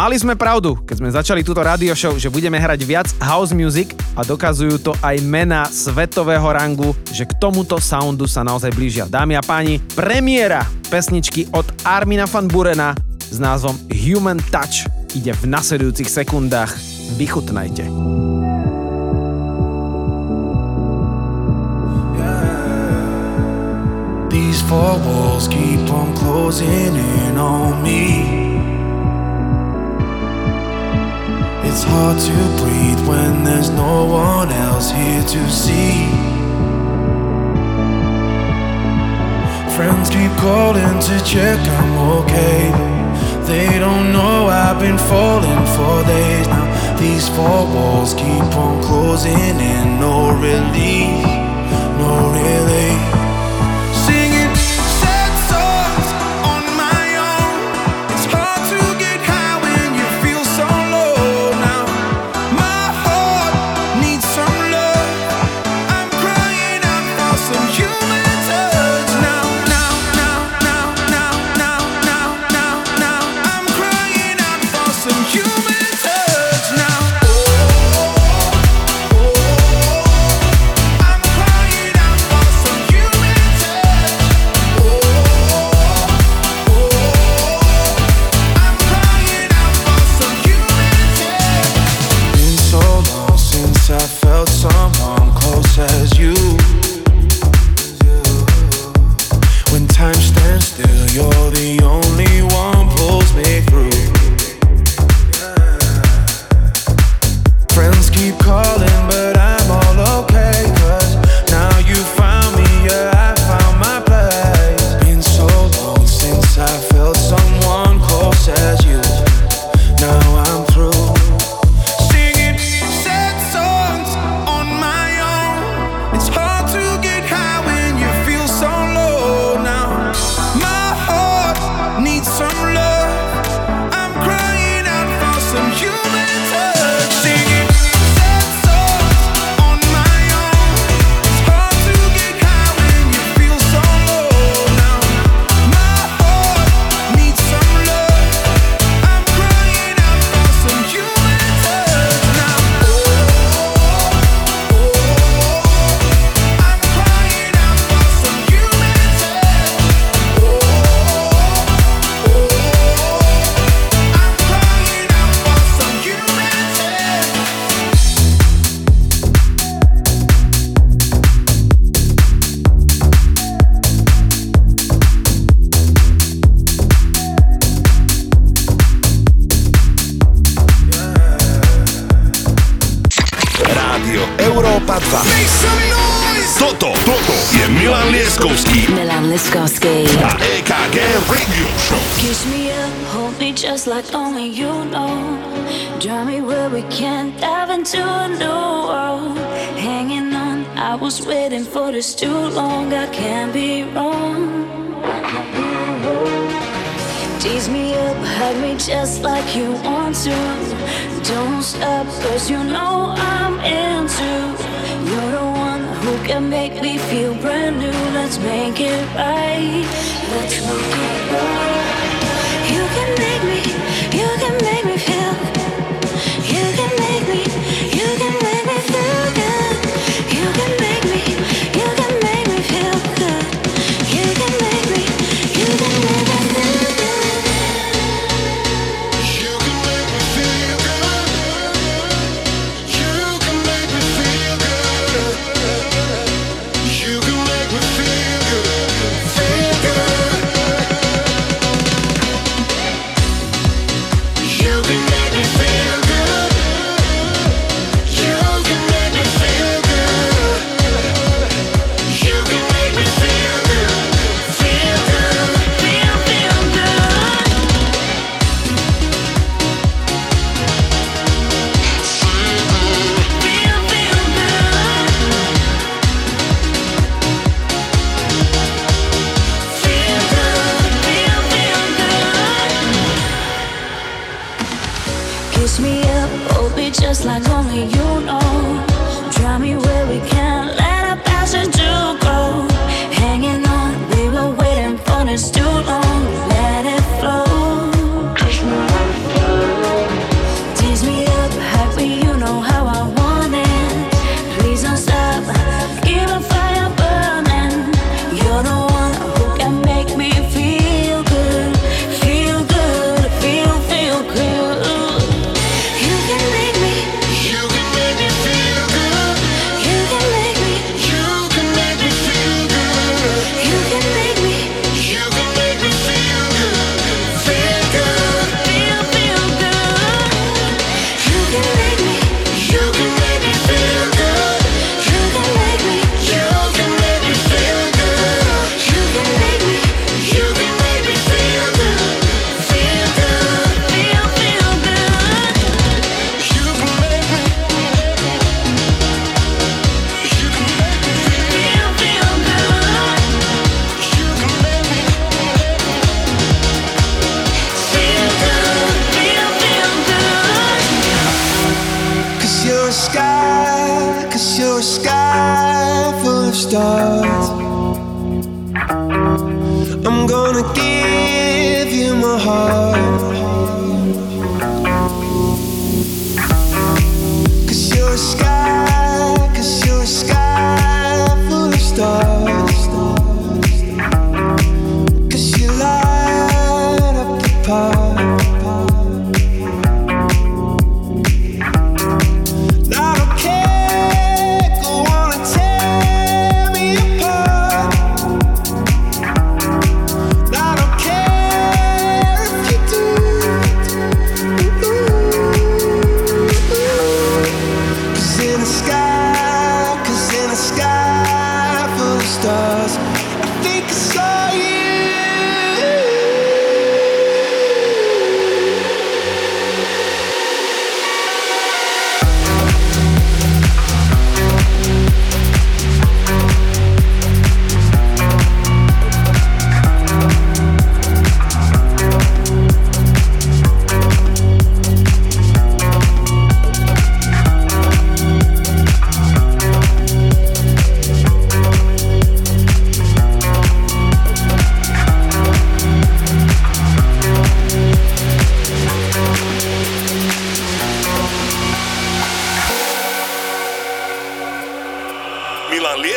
Mali sme pravdu, keď sme začali túto radio show, že budeme hrať viac house music a dokazujú to aj mena svetového rangu, že k tomuto soundu sa naozaj blížia. Dámy a páni, premiéra pesničky od Armina van Burena s názvom Human Touch ide v nasledujúcich sekundách. Vychutnajte. These four walls keep on closing in on me It's hard to breathe when there's no one else here to see. Friends keep calling to check I'm okay. They don't know I've been falling for days now. These four walls keep on closing in, no relief, no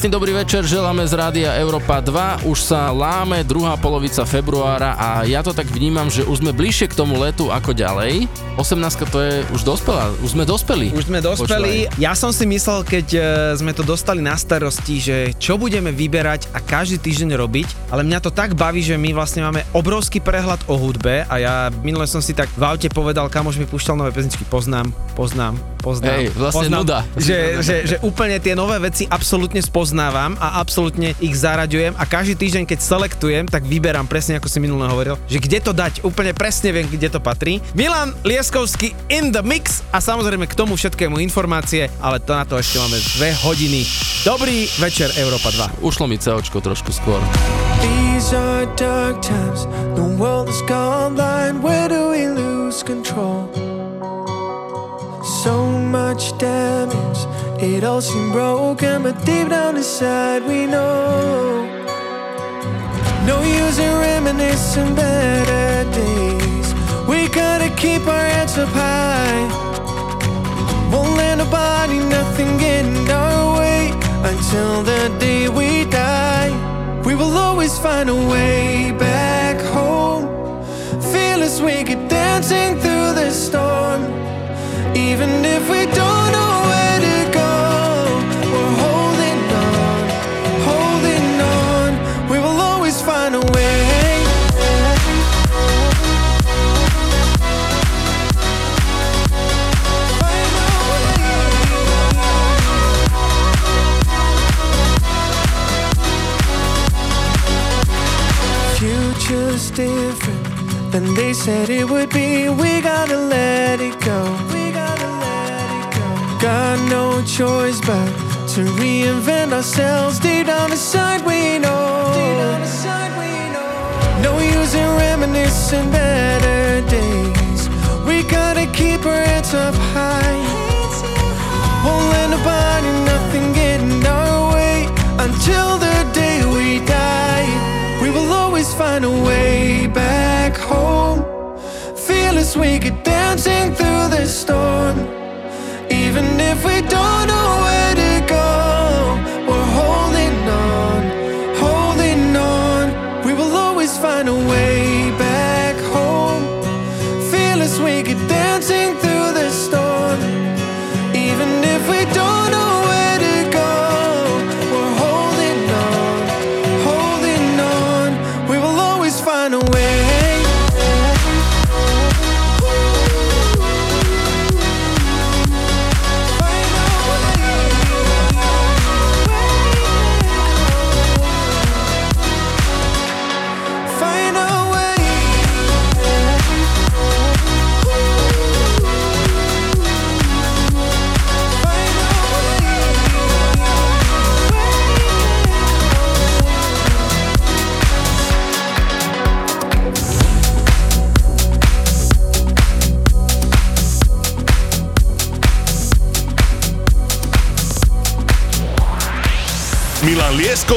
Krásny dobrý večer, želáme z Rádia Európa 2. Už sa láme druhá polovica februára a ja to tak vnímam, že už sme bližšie k tomu letu ako ďalej. 18 to je už dospelá, už sme dospeli. Už sme dospeli. Ja som si myslel, keď e, sme to dostali na starosti, že čo budeme vyberať a každý týždeň robiť, ale mňa to tak baví, že my vlastne máme obrovský prehľad o hudbe a ja minule som si tak v aute povedal, kamož mi púšťal nové pesničky, poznám, poznám, poznám. Hej, vlastne poznám, nuda. Že, že, že úplne tie nové veci absolútne spoznávam a absolútne ich zaraďujem a každý týždeň, keď selektujem, tak vyberám presne, ako si minule hovoril, že kde to dať, úplne presne viem, kde to patrí. Milan Lieskovský in the mix a samozrejme k tomu všetkému informácie, ale to na to ešte máme dve hodiny. Dobrý večer, Európa 2. Ušlo mi COčko trošku skôr. These are dark times, the world has gone blind. Where do we lose control? So much damage, it all seemed broken, but deep down inside we know. No use in reminiscing better days. We gotta keep our heads up high. Won't let nobody, nothing get in our way until the day we die. We will always find a way back home. Fearless, we keep dancing through the storm. Different than they said it would be. We gotta let it go. Got no choice but to reinvent ourselves. Deep down inside, we know. Inside, we know. No use in reminiscing better days. We gotta keep our heads up high. Won't let nobody, nothing get in our way until the day we die. We will always find a way back home. Fearless, we keep dancing through the storm. Even if we don't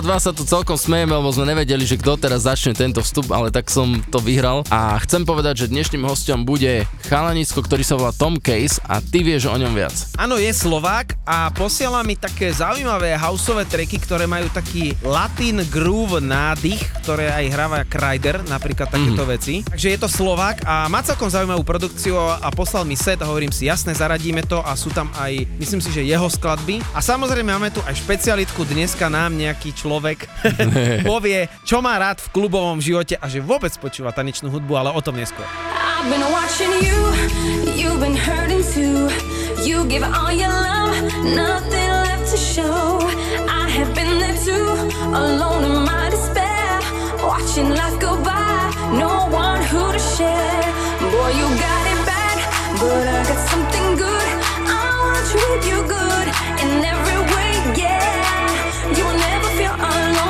2 sa tu celkom smejeme, lebo sme nevedeli, že kto teraz začne tento vstup, ale tak som to vyhral. A chcem povedať, že dnešným hostom bude chalanisko, ktorý sa volá Tom Case a ty vieš o ňom viac. Áno, je Slovák a posiela mi také zaujímavé houseové treky, ktoré majú taký latin groove nádych, ktoré aj hráva Kryder, napríklad takéto mm. veci. Takže je to Slovák a má celkom zaujímavú produkciu a poslal mi set a hovorím si, jasne, zaradíme to a sú tam aj, myslím si, že jeho skladby. A samozrejme máme tu aj špecialitku dneska nám nejaký človek povie, čo má rád v klubovom živote a že vôbec počúva tanečnú hudbu, ale o tom neskôr. I've been watching you, you've been hurting too. You give all your love, nothing left to show. I have been there too, alone in my despair. Watching life go by, no one who to share. Boy, you got it bad, but I got something good. I wanna treat you good in every way, yeah. You will never feel alone.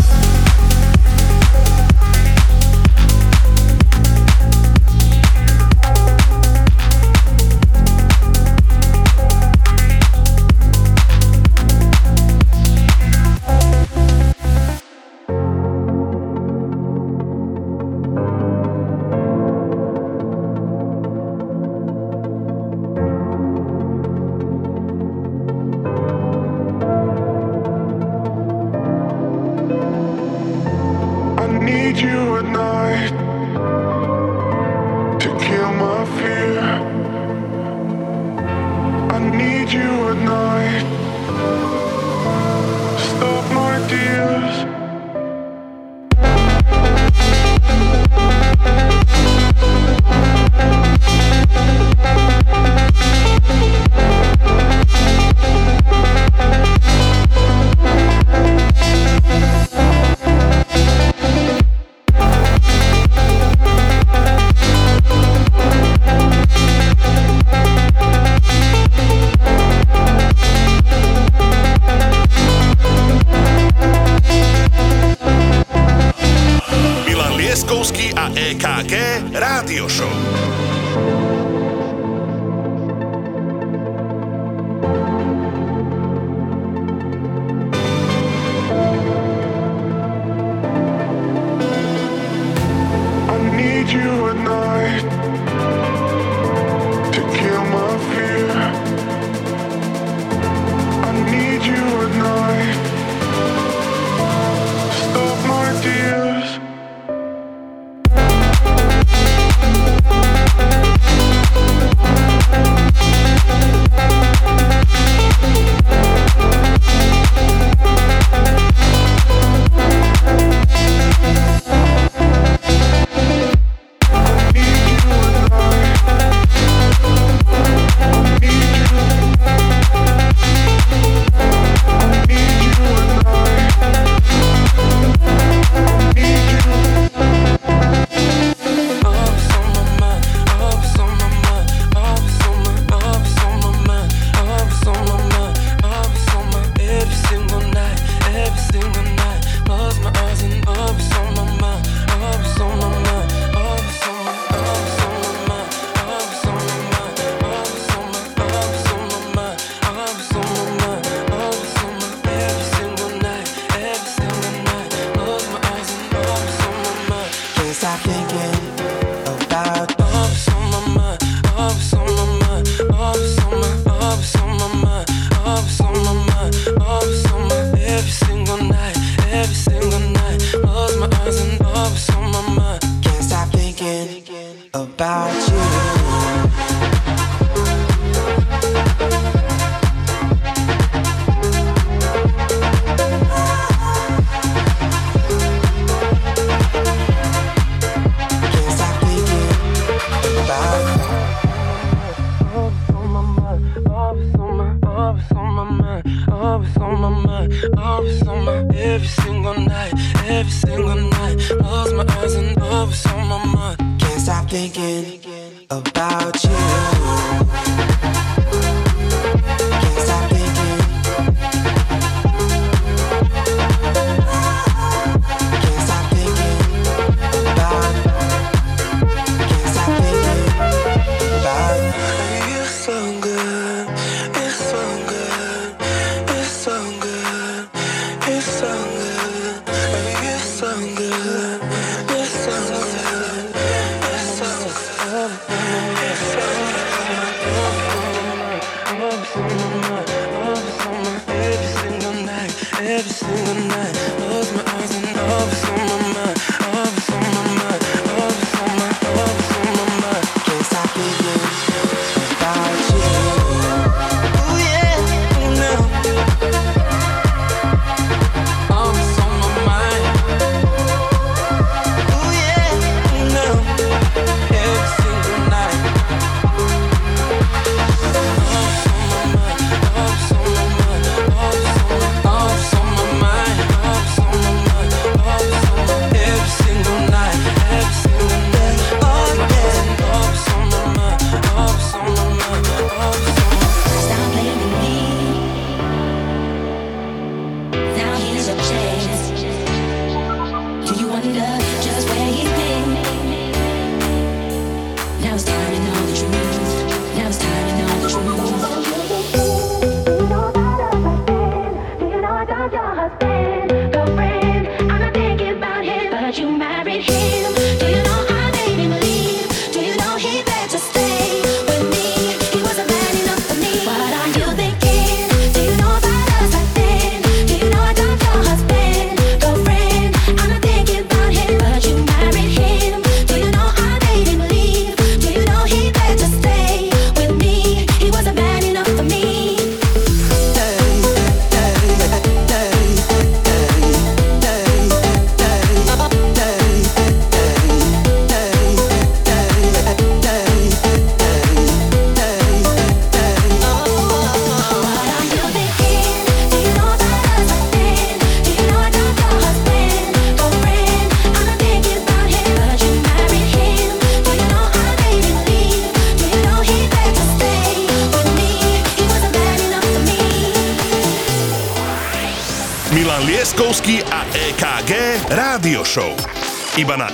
Iba na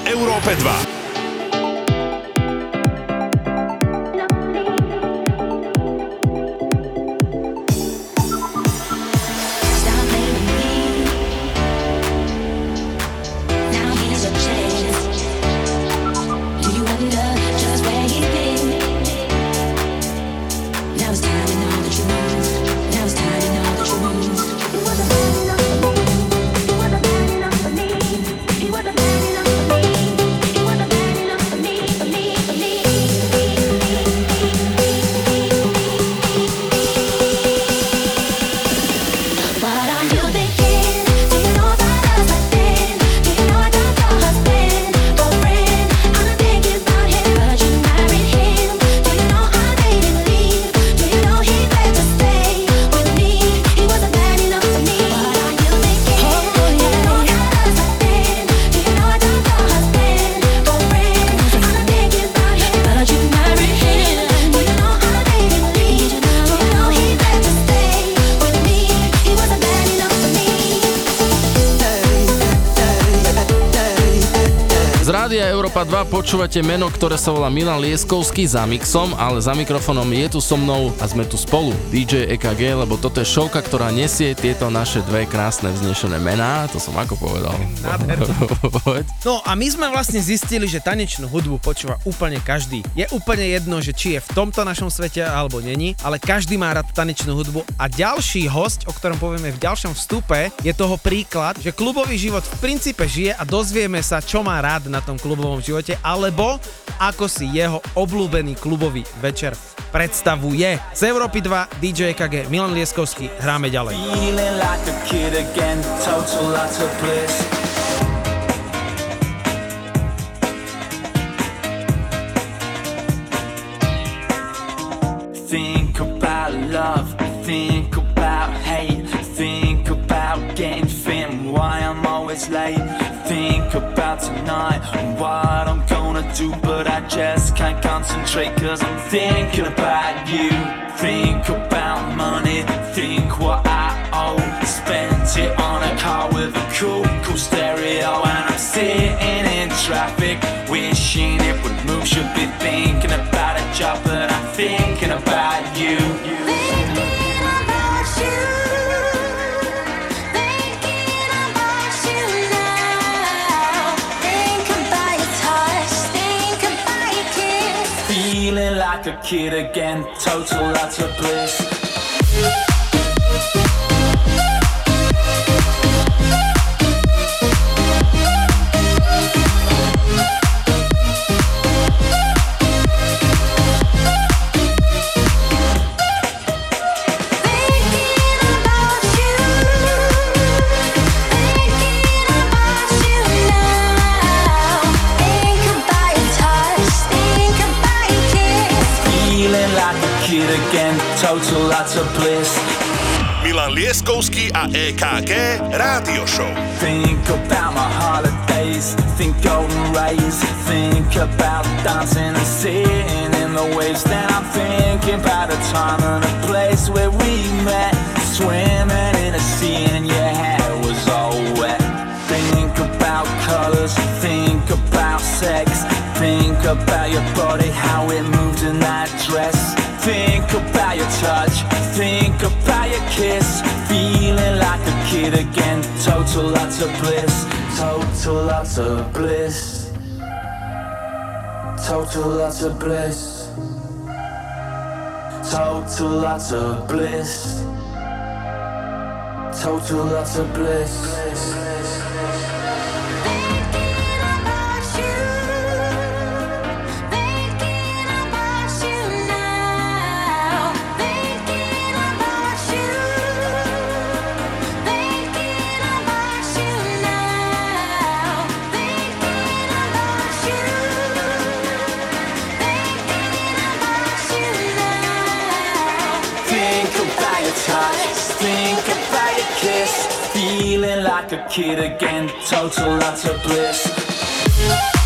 počúvate meno, ktoré sa volá Milan Lieskovský za mixom, ale za mikrofónom je tu so mnou a sme tu spolu, DJ EKG, lebo toto je showka, ktorá nesie tieto naše dve krásne vznešené mená, to som ako povedal. No a my sme vlastne zistili, že tanečnú hudbu počúva úplne každý. Je úplne jedno, že či je v tomto našom svete alebo není, ale každý má rád tanečnú hudbu. A ďalší host, o ktorom povieme v ďalšom vstupe, je toho príklad, že klubový život v princípe žije a dozvieme sa, čo má rád na tom klubovom živote, alebo ako si jeho obľúbený klubový večer predstavuje. Z Európy 2 DJ KG Milan Lieskovský hráme ďalej. Like a kid again, total lots of bliss. Concentrate cause I'm thinking about Feeling like a kid again, total lots of bliss. total utter bliss. Milan Lieskovský a EKG Rádio Show. Think about my holidays, think golden rays, think about dancing and sitting in the waves. Then I'm thinking about a time and a place where we met, swimming in a sea and your hair was all wet. Think about colors, think about sex, think about your body, how it moved in that dress. Think about your touch, think about your kiss. Feeling like a kid again. Total lots of bliss, total lots of bliss. Total lots of bliss. Total lots of bliss. Total lots of bliss. like a kid again, total utter bliss.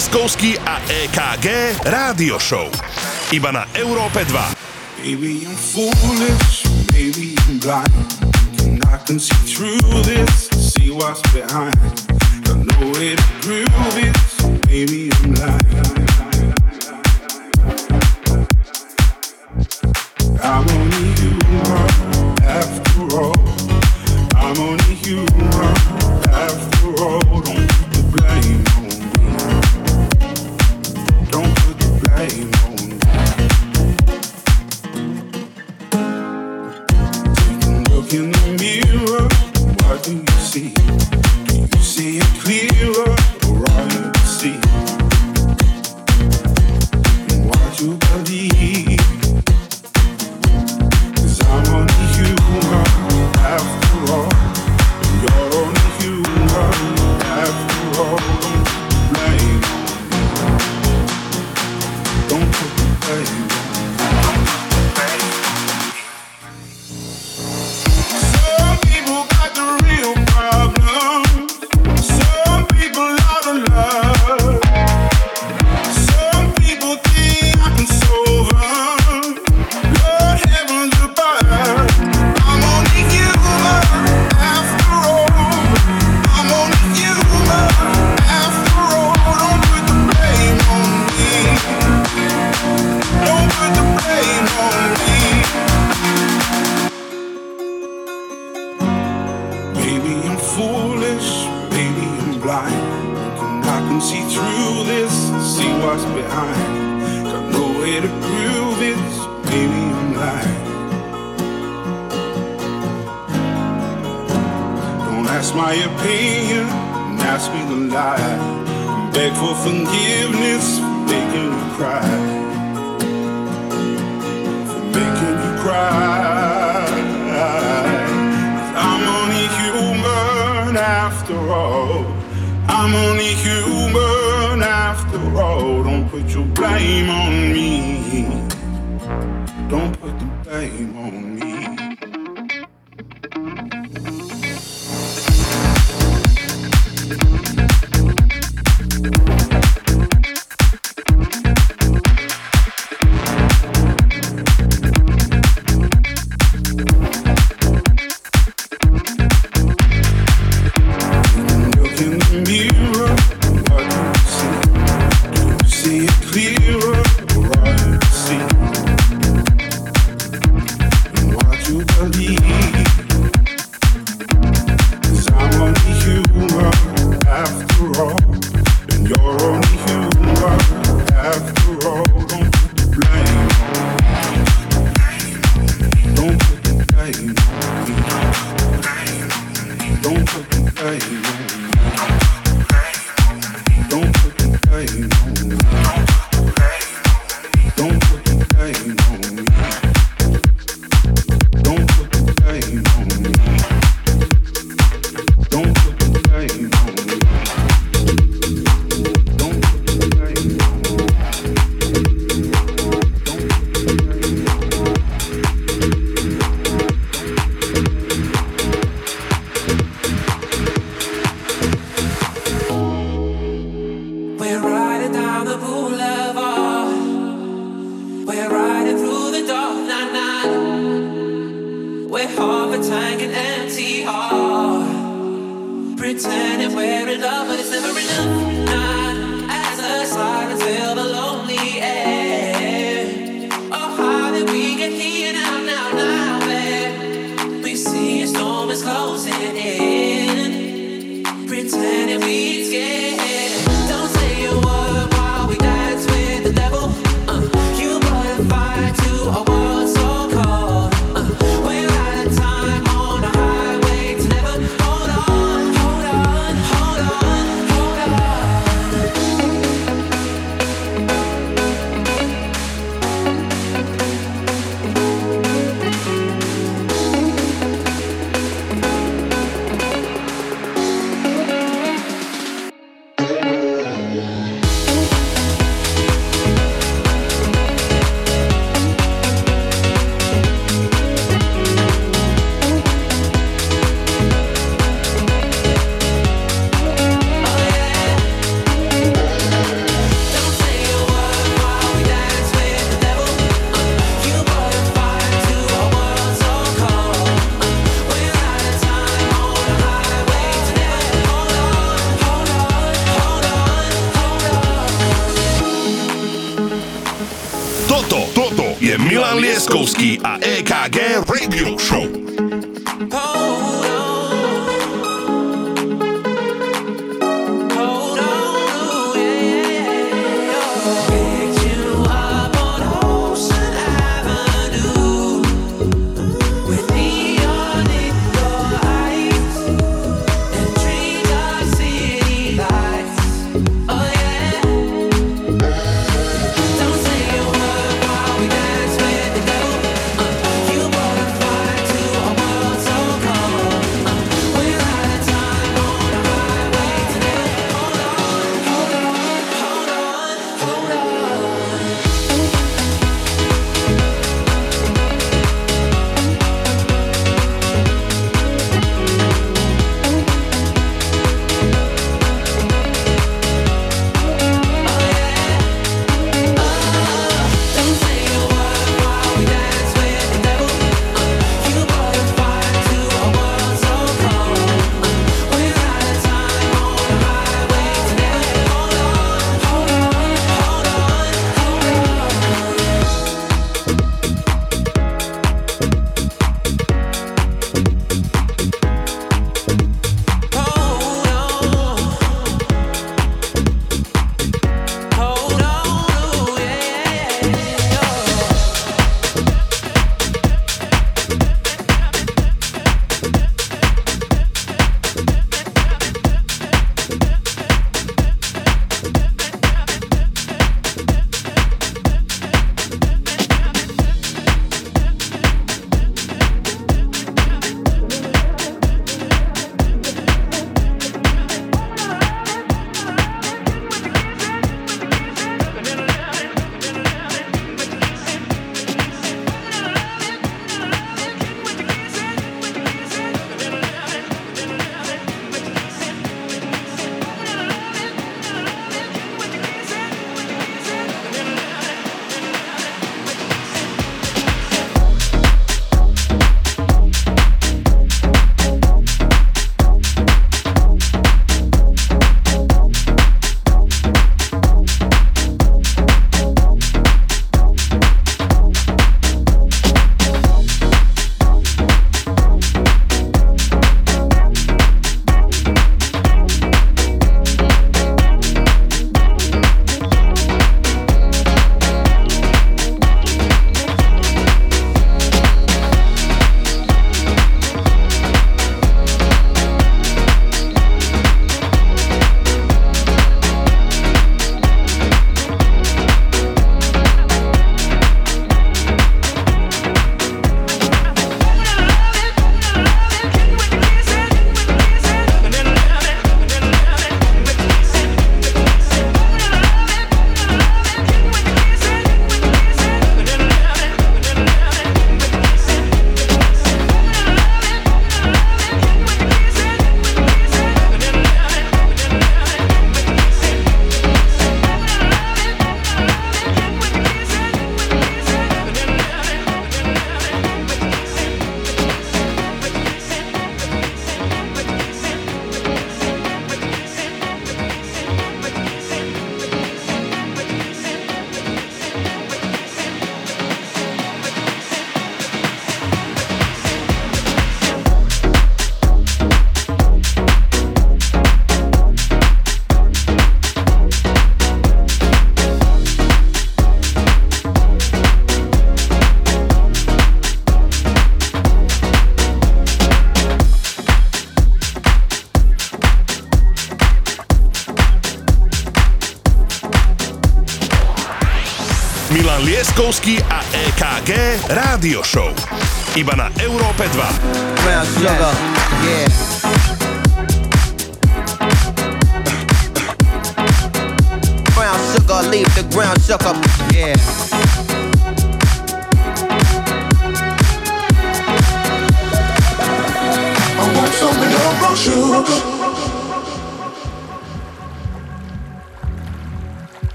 Leskovský a EKG Rádio Show. Iba na Európe 2. Baby, I'm foolish, baby, I'm blind And I can see through this, see what's behind I know it, prove it, baby, I'm lying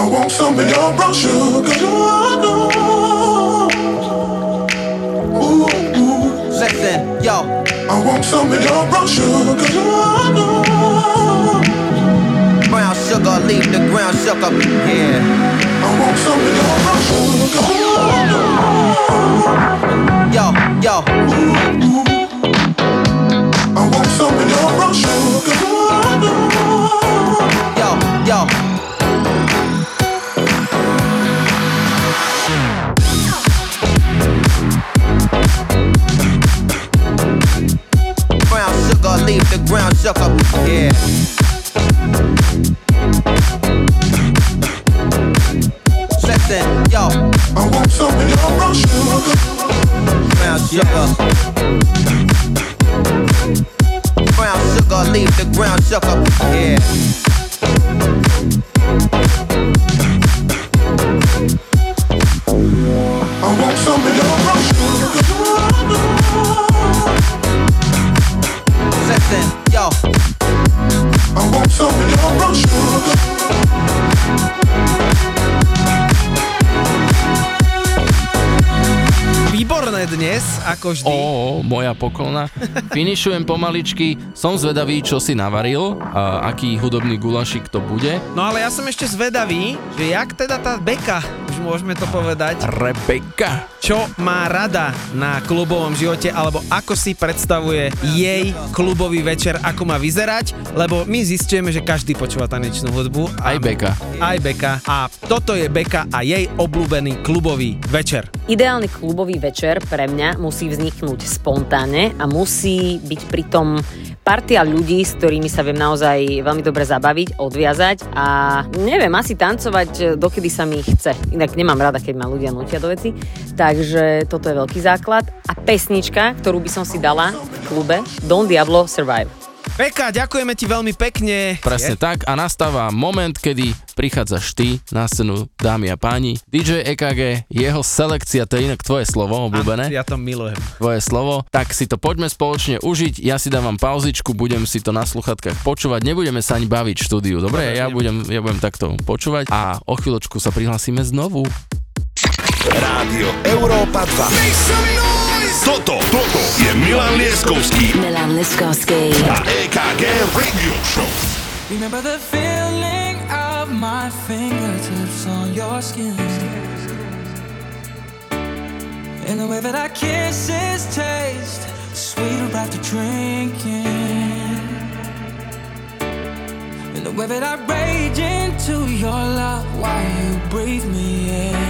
I want some of your brown sugar. Ooh, ooh. listen, yo. I want some of your brown sugar. Brown sugar, leave the ground up, yeah. I want some of your brown sugar. Yo, yo, I want some of your brown sugar. Yeah. Ako vždy. Ó, moja poklona. Finišujem pomaličky, som zvedavý, čo si navaril, a aký hudobný gulašik to bude. No ale ja som ešte zvedavý, že jak teda tá beka, už môžeme to povedať, Rebeka. čo má rada na klubovom živote, alebo ako si predstavuje jej klubový večer, ako má vyzerať, lebo my zistujeme, že každý počúva tanečnú hudbu. Aj Beka. Aj Beka. A toto je Beka a jej obľúbený klubový večer. Ideálny klubový večer pre mňa musí vzniknúť spontánne a musí byť pritom partia ľudí, s ktorými sa viem naozaj veľmi dobre zabaviť, odviazať a neviem, asi tancovať, dokedy sa mi chce. Inak nemám rada, keď ma ľudia nutia do veci. Takže toto je veľký základ. A pesnička, ktorú by som si dala v klube, Don Diablo Survive. Peka, ďakujeme ti veľmi pekne. Presne tak a nastáva moment, kedy prichádzaš ty na scénu, dámy a páni. DJ EKG, jeho selekcia, to je inak tvoje slovo, obľúbené. Ja to milujem. Tvoje slovo. Tak si to poďme spoločne užiť. Ja si dávam pauzičku, budem si to na sluchatkách počúvať. Nebudeme sa ani baviť v štúdiu, dobre? Dobre, Ja nebudem. budem, ja budem takto počúvať a o chvíľočku sa prihlasíme znovu. Rádio Európa 2. Toto, toto je Milan Lieskovský Milan Liskovský. a EKG Radio Show. Remember the feeling of my fingertips on your skin. And the way that our kisses taste sweeter after drinking. And the way that I rage into your love while you breathe me in.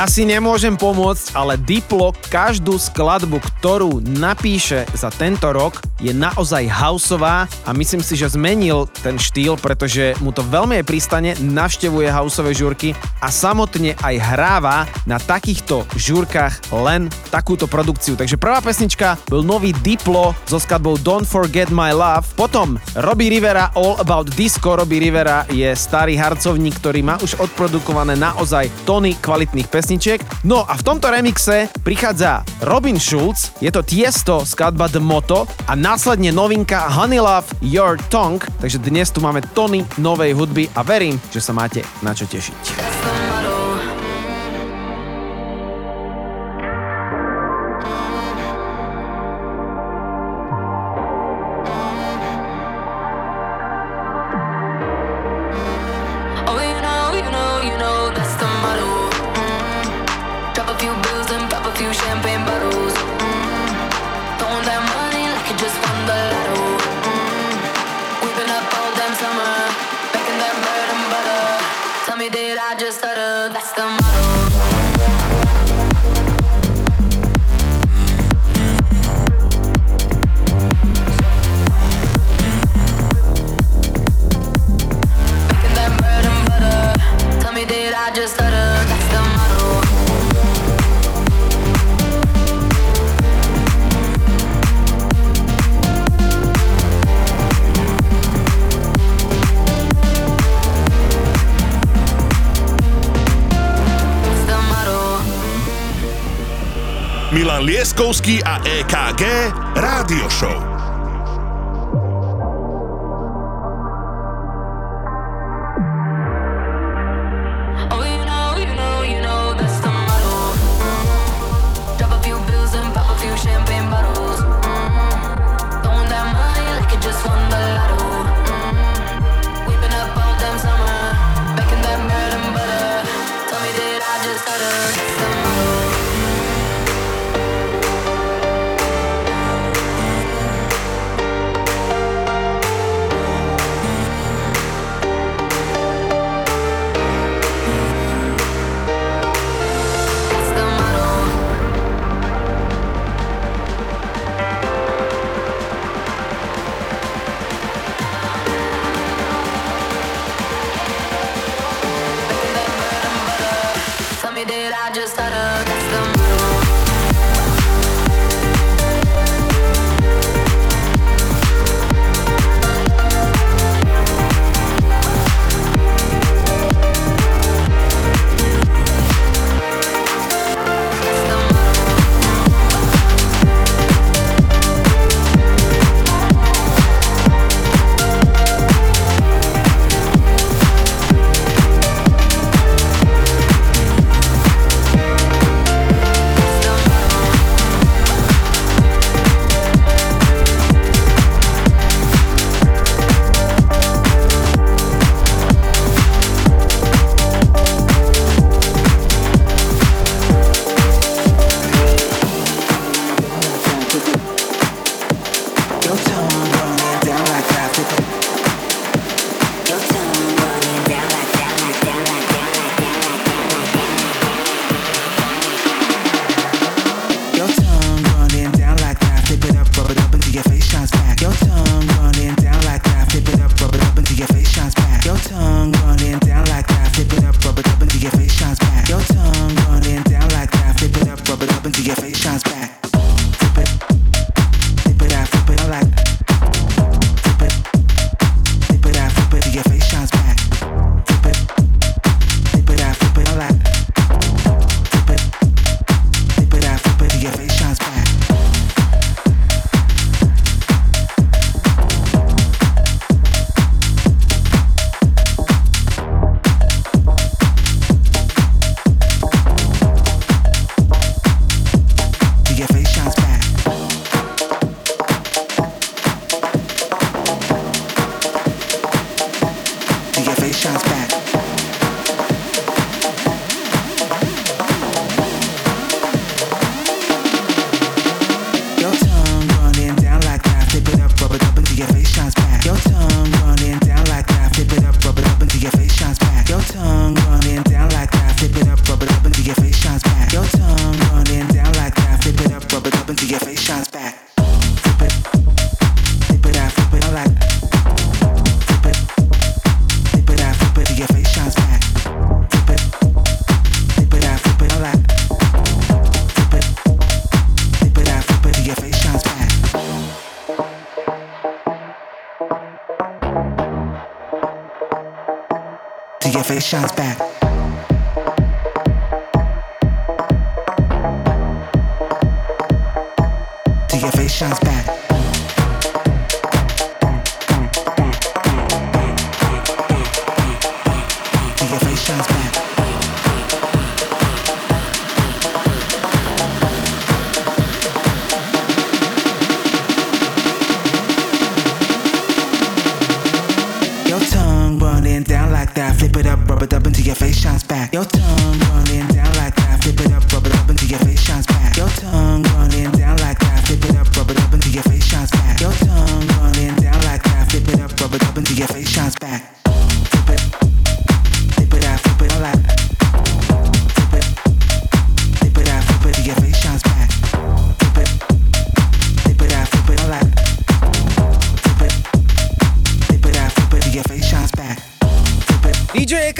Ja si nemôžem pomôcť, ale Diplo každú skladbu, ktorú napíše za tento rok, je naozaj houseová a myslím si, že zmenil ten štýl, pretože mu to veľmi aj pristane, navštevuje houseové žúrky a samotne aj hráva na takýchto žúrkach len takúto produkciu. Takže prvá pesnička bol nový Diplo so skladbou Don't Forget My Love, potom Robbie Rivera All About Disco. Robbie Rivera je starý harcovník, ktorý má už odprodukované naozaj tony kvalitných pesničiek. No a v tomto remixe prichádza Robin Schulz, je to Tiesto skladba The Moto, a následne novinka Honey Love Your Tongue, takže dnes tu máme tony novej hudby a verím, že sa máte na čo tešiť.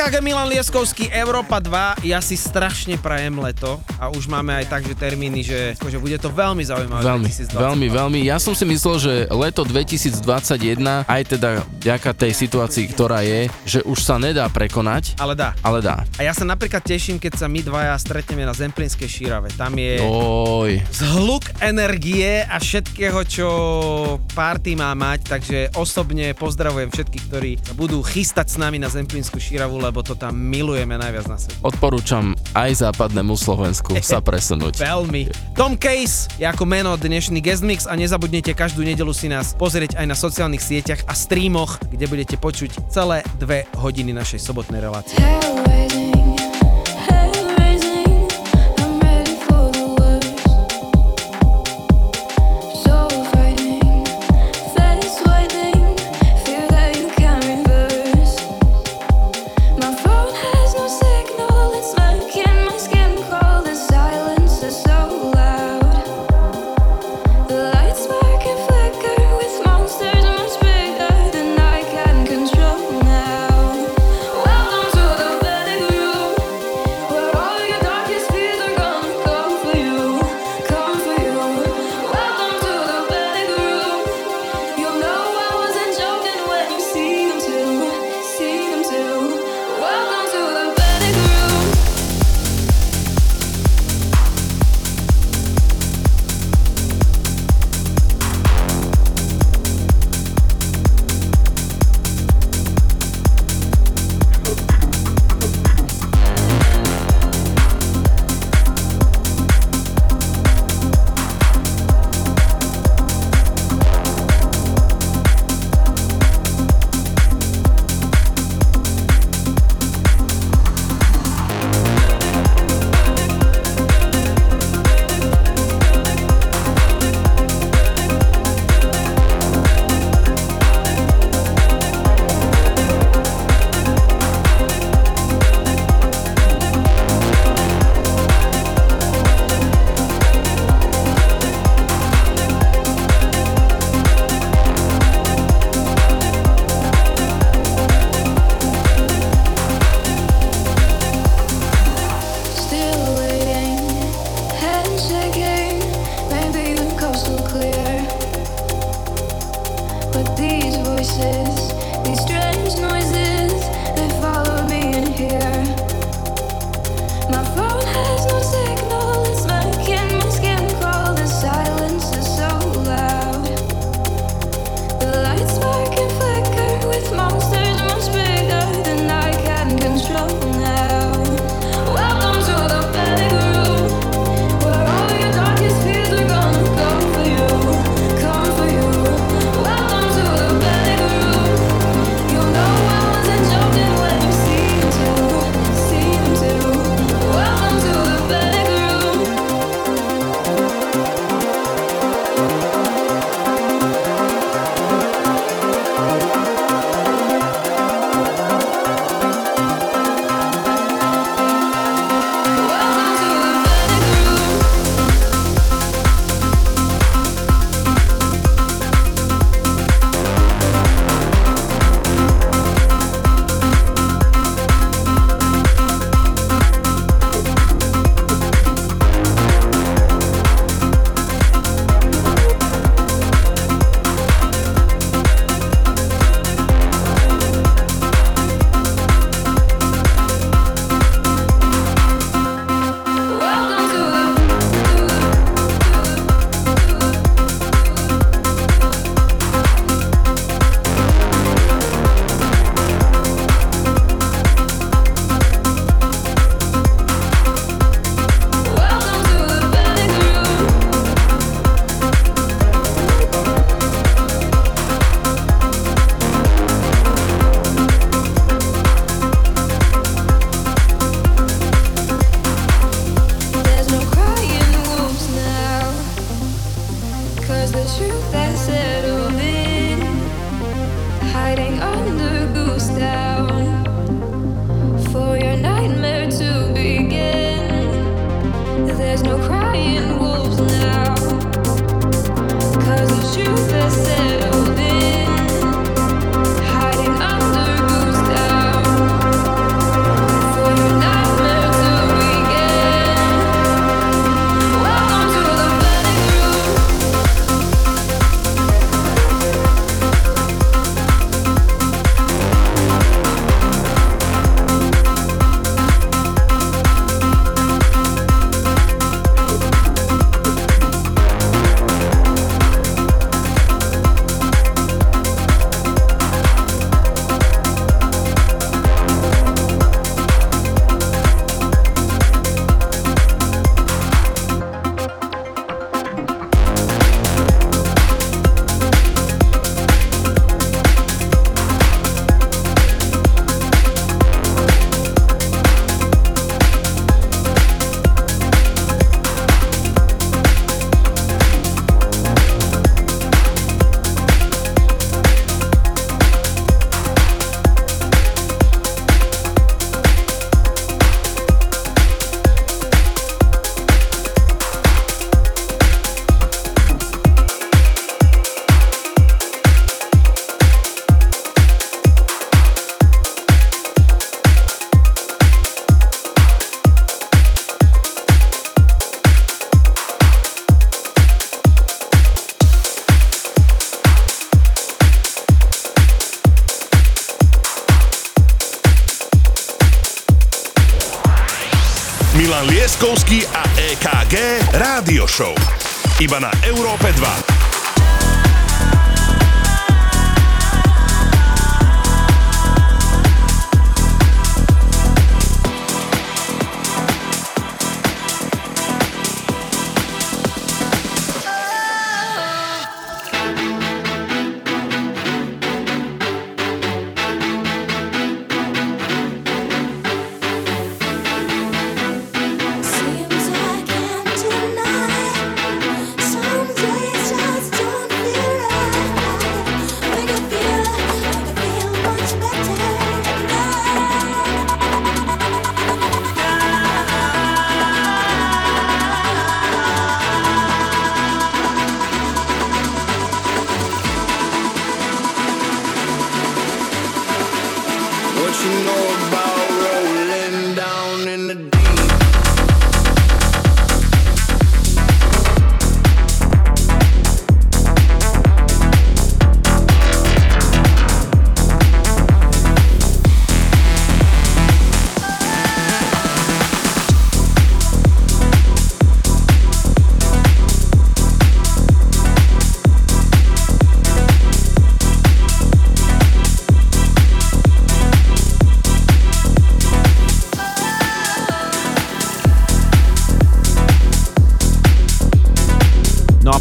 EKG Milan Lieskovský, Európa 2, ja si strašne prajem leto a už máme aj takže termíny, že akože bude to veľmi zaujímavé. Veľmi, 2022. veľmi, veľmi. Ja som si myslel, že leto 2021, aj teda vďaka tej situácii, ktorá je, že už sa nedá prekonať, Ale dá. ale dá. A ja sa napríklad teším, keď sa my dvaja stretneme na Zemplínskej šírave. Tam je Oj, zhluk energie a všetkého, čo party má mať, takže osobne pozdravujem všetkých, ktorí budú chystať s nami na Zemplínsku šíravu, lebo to tam milujeme najviac na svete. odporúčam aj západnému Slovensku sa presunúť. Veľmi. Tom Case je ako meno dnešný guest mix a nezabudnite každú nedelu si nás pozrieť aj na sociálnych sieťach a streamoch, kde budete počuť celé dve hodiny našej sobotnej relácie.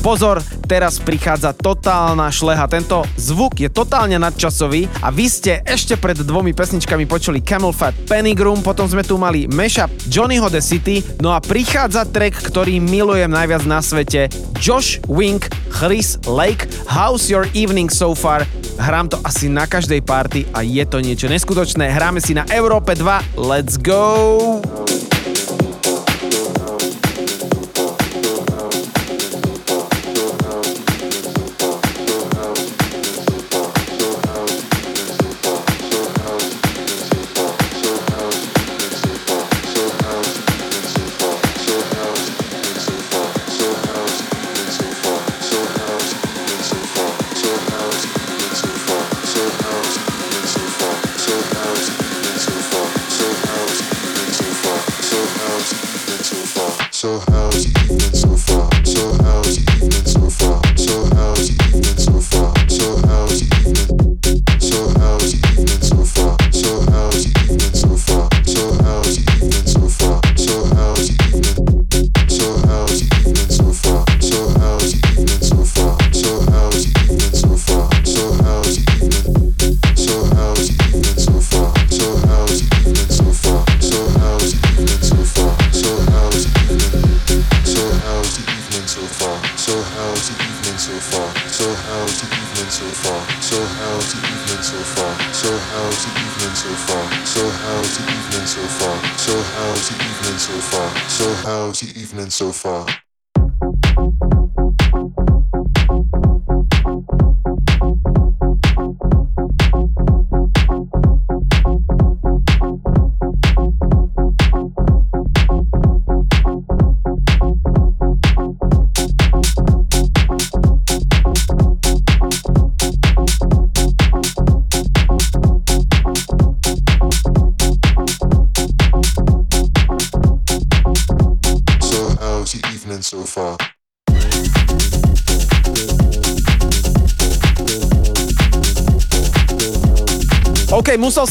Pozor, teraz prichádza totálna šleha. Tento zvuk je totálne nadčasový a vy ste ešte pred dvomi pesničkami počuli Camel Fat Penny Groom, potom sme tu mali mashup Johnnyho The City, no a prichádza track, ktorý milujem najviac na svete, Josh Wink, Chris Lake, How's Your Evening So Far? Hrám to asi na každej party a je to niečo neskutočné. Hráme si na Európe 2, let's go!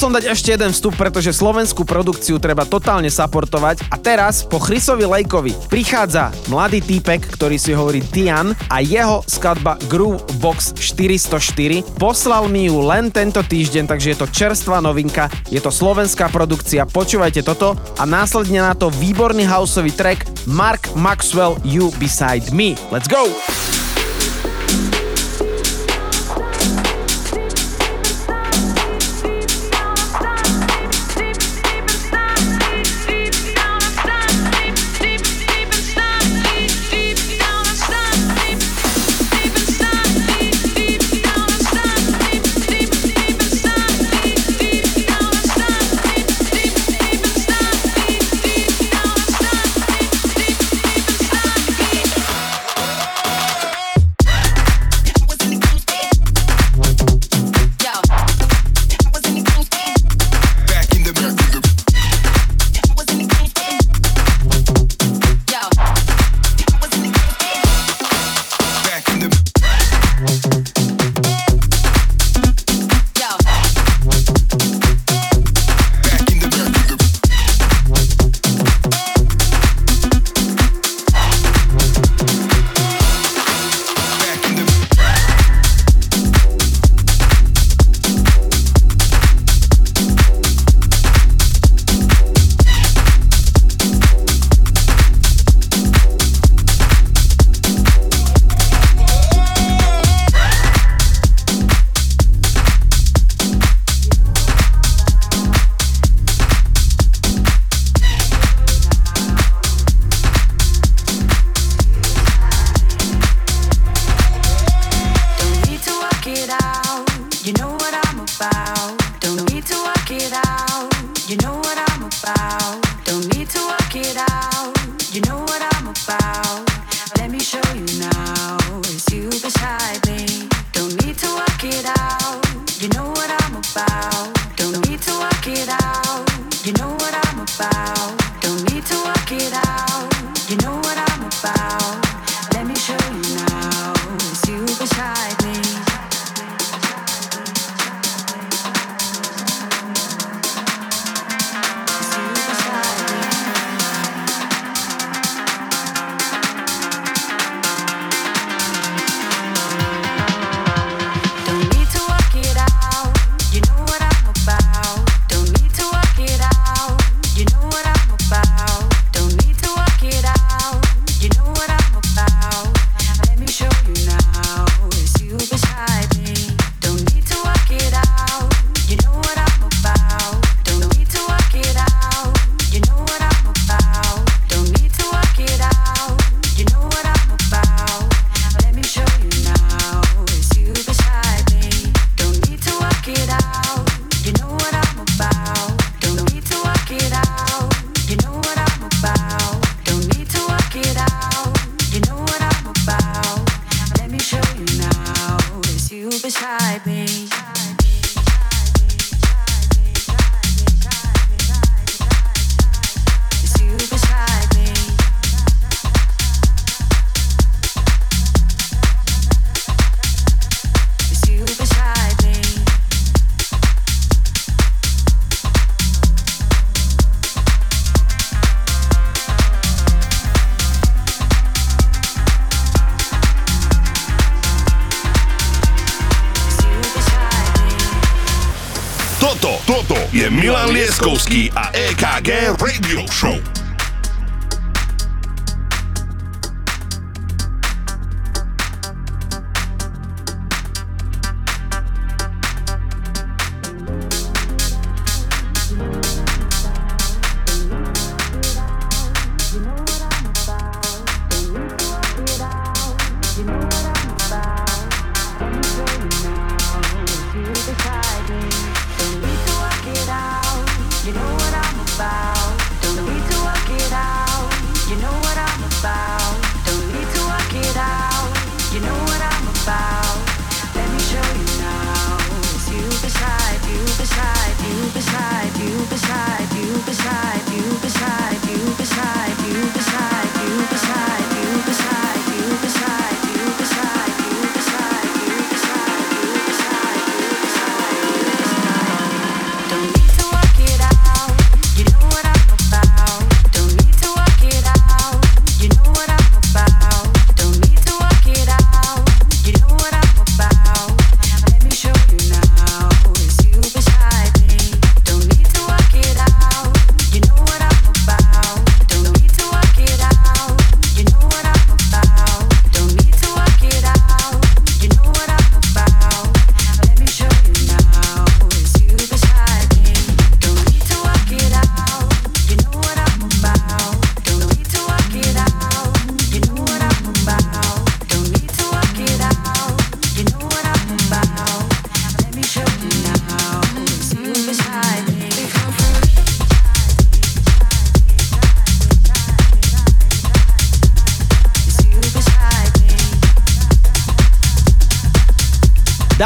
Som dať ešte jeden vstup, pretože slovenskú produkciu treba totálne saportovať. A teraz po Chrisovi Lejkovi prichádza mladý týpek, ktorý si hovorí Tian a jeho skladba Groove Box 404. Poslal mi ju len tento týždeň, takže je to čerstvá novinka. Je to slovenská produkcia, počúvajte toto a následne na to výborný houseový track Mark Maxwell You Beside Me. Let's go!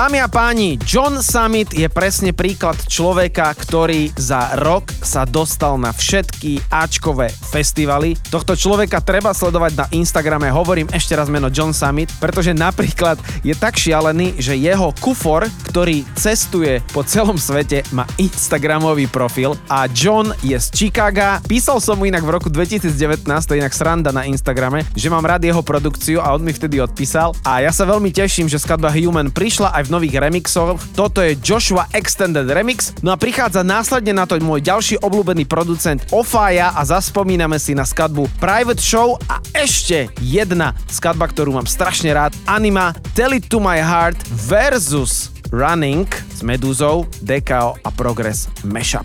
Dámy a páni, John Summit je presne príklad človeka, ktorý za rok sa dostal na všetky Ačkové festivaly. Tohto človeka treba sledovať na Instagrame, hovorím ešte raz meno John Summit, pretože napríklad je tak šialený, že jeho kufor, ktorý cestuje po celom svete, má Instagramový profil a John je z Chicaga. Písal som mu inak v roku 2019, to je inak sranda na Instagrame, že mám rád jeho produkciu a on mi vtedy odpísal a ja sa veľmi teším, že skladba Human prišla aj v nových remixoch. Toto je Joshua Extended Remix. No a prichádza následne na to môj ďalší obľúbený producent Ofaya a zaspomíname si na skladbu Private Show a ešte jedna skladba, ktorú mám strašne rád. Anima Tell It To My Heart versus Running s Medúzou, DKO a Progress Mashup.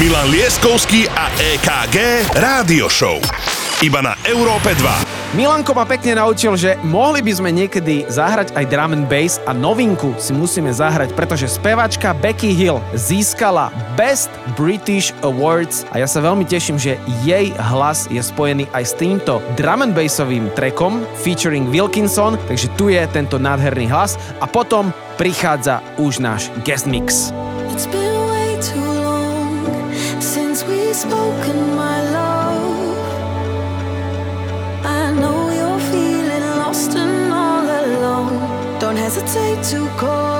Milan Lieskovský a EKG Rádio Show. Iba na Európe 2. Milanko ma pekne naučil, že mohli by sme niekedy zahrať aj drum and bass a novinku si musíme zahrať, pretože spevačka Becky Hill získala Best British Awards a ja sa veľmi teším, že jej hlas je spojený aj s týmto drum and bassovým trackom featuring Wilkinson, takže tu je tento nádherný hlas a potom prichádza už náš guest mix. It's been to call.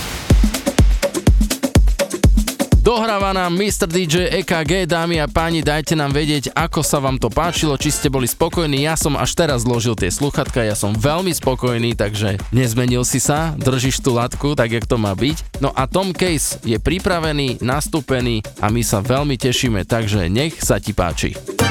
Dohráva nám Mr. DJ EKG, dámy a páni, dajte nám vedieť, ako sa vám to páčilo, či ste boli spokojní. Ja som až teraz zložil tie sluchatka, ja som veľmi spokojný, takže nezmenil si sa, držíš tú latku, tak jak to má byť. No a Tom Case je pripravený, nastúpený a my sa veľmi tešíme, takže nech sa ti páči.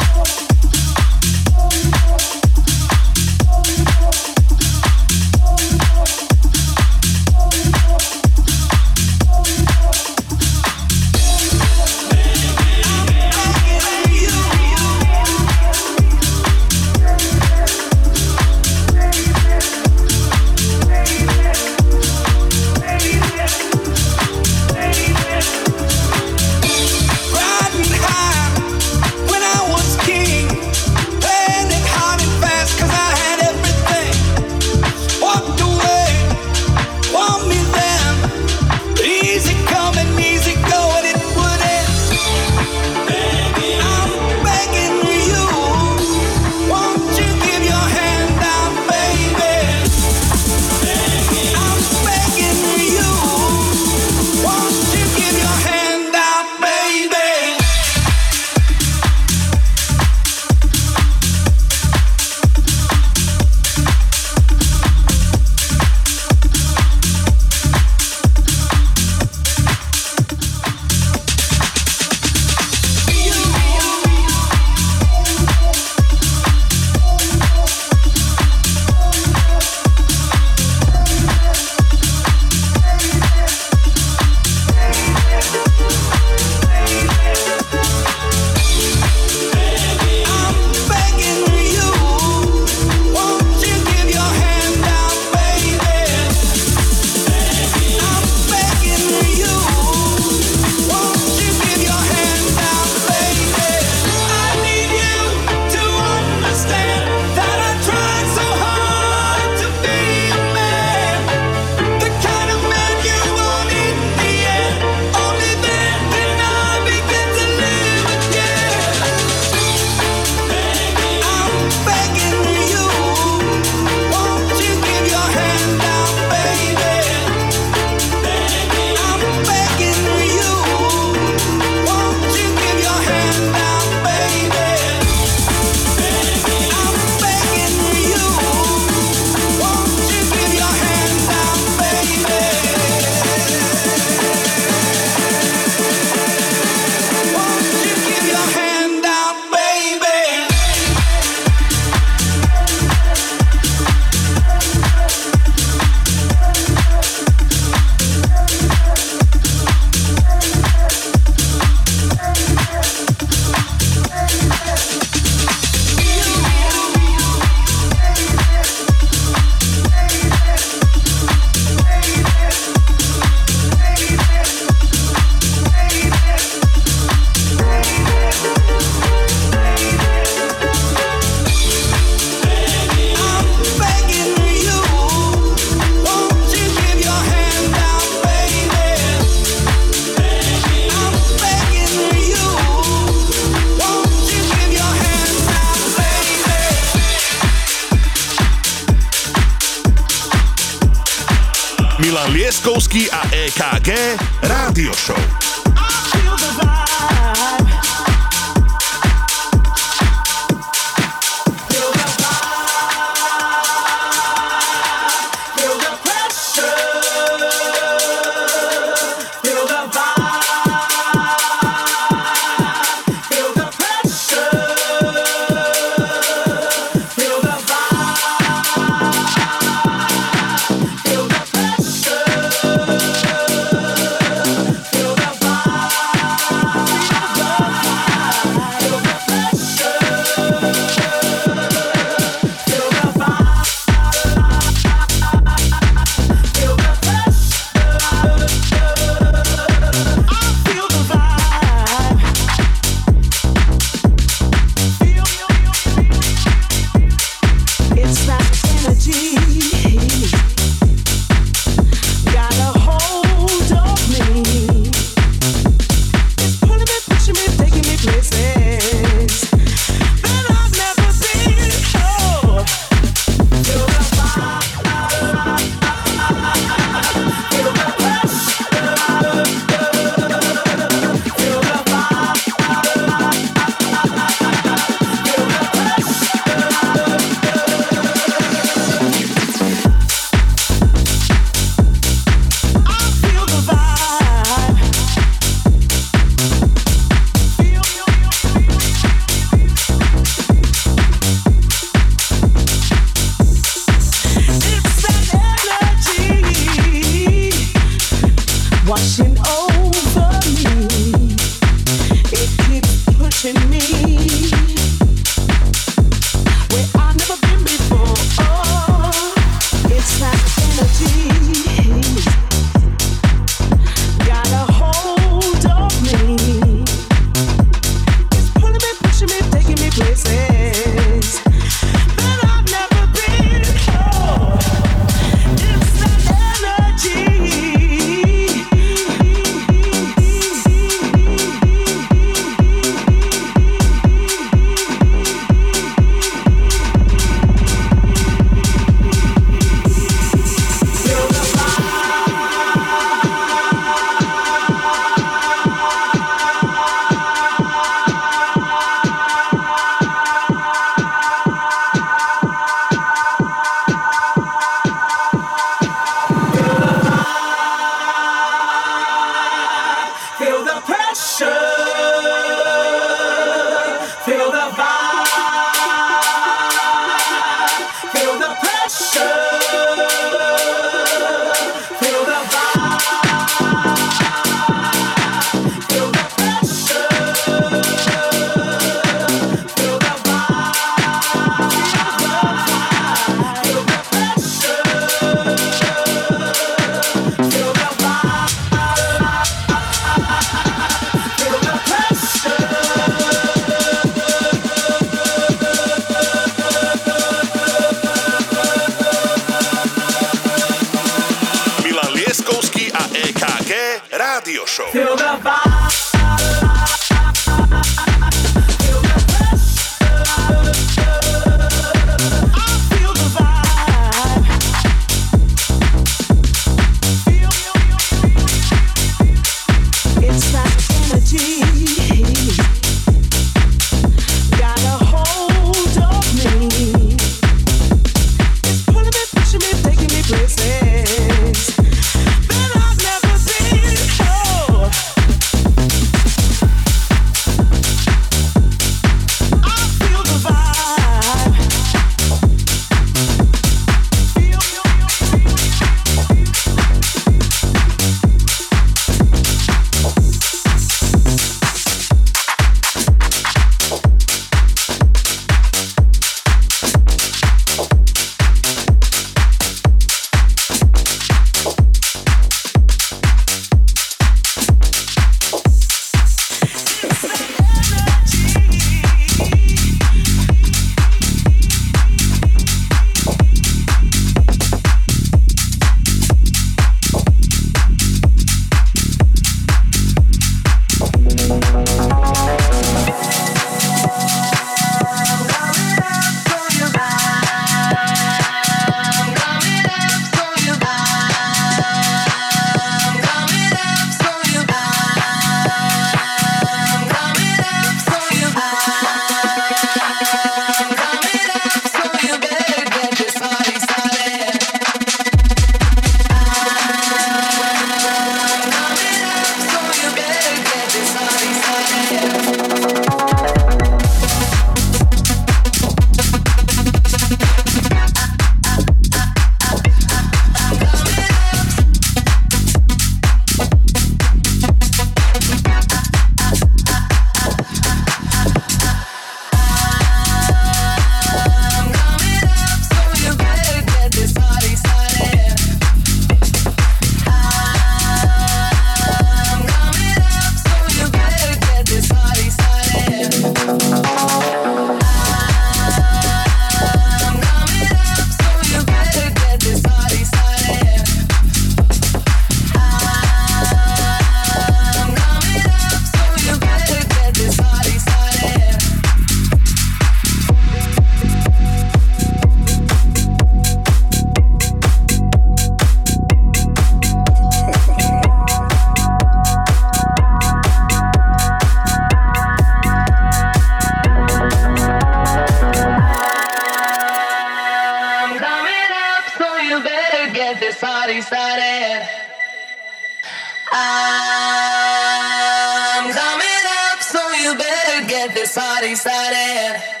This party started.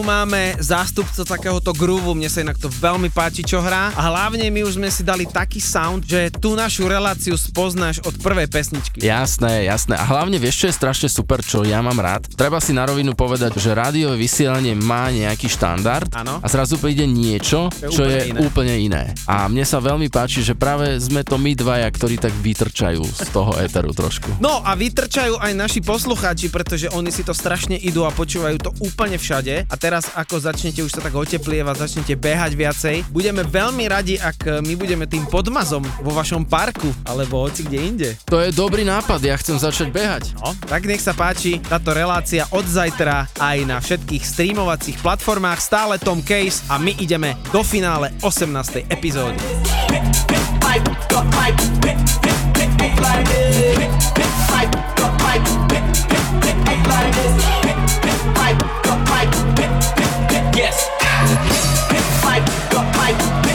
Tu máme zástupca takéhoto groovu, mne sa inak to veľmi páči, čo hrá a hlavne my už sme si dali taký sound, že tú našu reláciu spoznáš od prvej pesničky. Jasné, jasné. A hlavne vieš, čo je strašne super, čo ja mám rád? Treba si na rovinu povedať, že rádiové vysielanie má nejaký štandard Áno. a zrazu príde niečo, je čo úplne je iné. úplne iné. A mne sa veľmi páči, že práve sme to my dvaja, ktorí tak vytrčajú z toho éteru trošku. No a vytrčajú aj naši poslucháči, pretože oni si to strašne idú a počúvajú to úplne všade. a teraz ako začnete už sa tak oteplievať, začnete behať viacej, budeme veľmi radi, ak e, my budeme tým podmazom vo vašom parku alebo hoci kde inde. To je dobrý nápad, ja chcem začať behať. No, tak nech sa páči, táto relácia od zajtra aj na všetkých streamovacích platformách, stále Tom Case a my ideme do finále 18. epizódy. Yes. Pick, pipe, the pipe.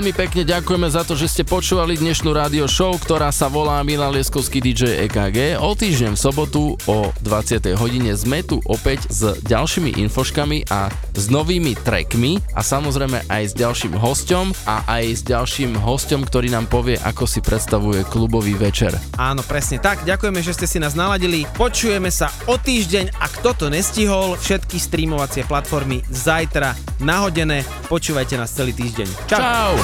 Veľmi pekne ďakujeme za to, že ste počúvali dnešnú rádio show, ktorá sa volá Milan Lieskovský DJ EKG. O týždeň v sobotu o 20. hodine sme tu opäť s ďalšími infoškami a s novými trackmi a samozrejme aj s ďalším hosťom a aj s ďalším hosťom, ktorý nám povie, ako si predstavuje klubový večer. Áno, presne tak. Ďakujeme, že ste si nás naladili. Počujeme sa o týždeň a kto to nestihol, všetky streamovacie platformy zajtra nahodené. Počúvajte nás celý týždeň. Čau. Čau.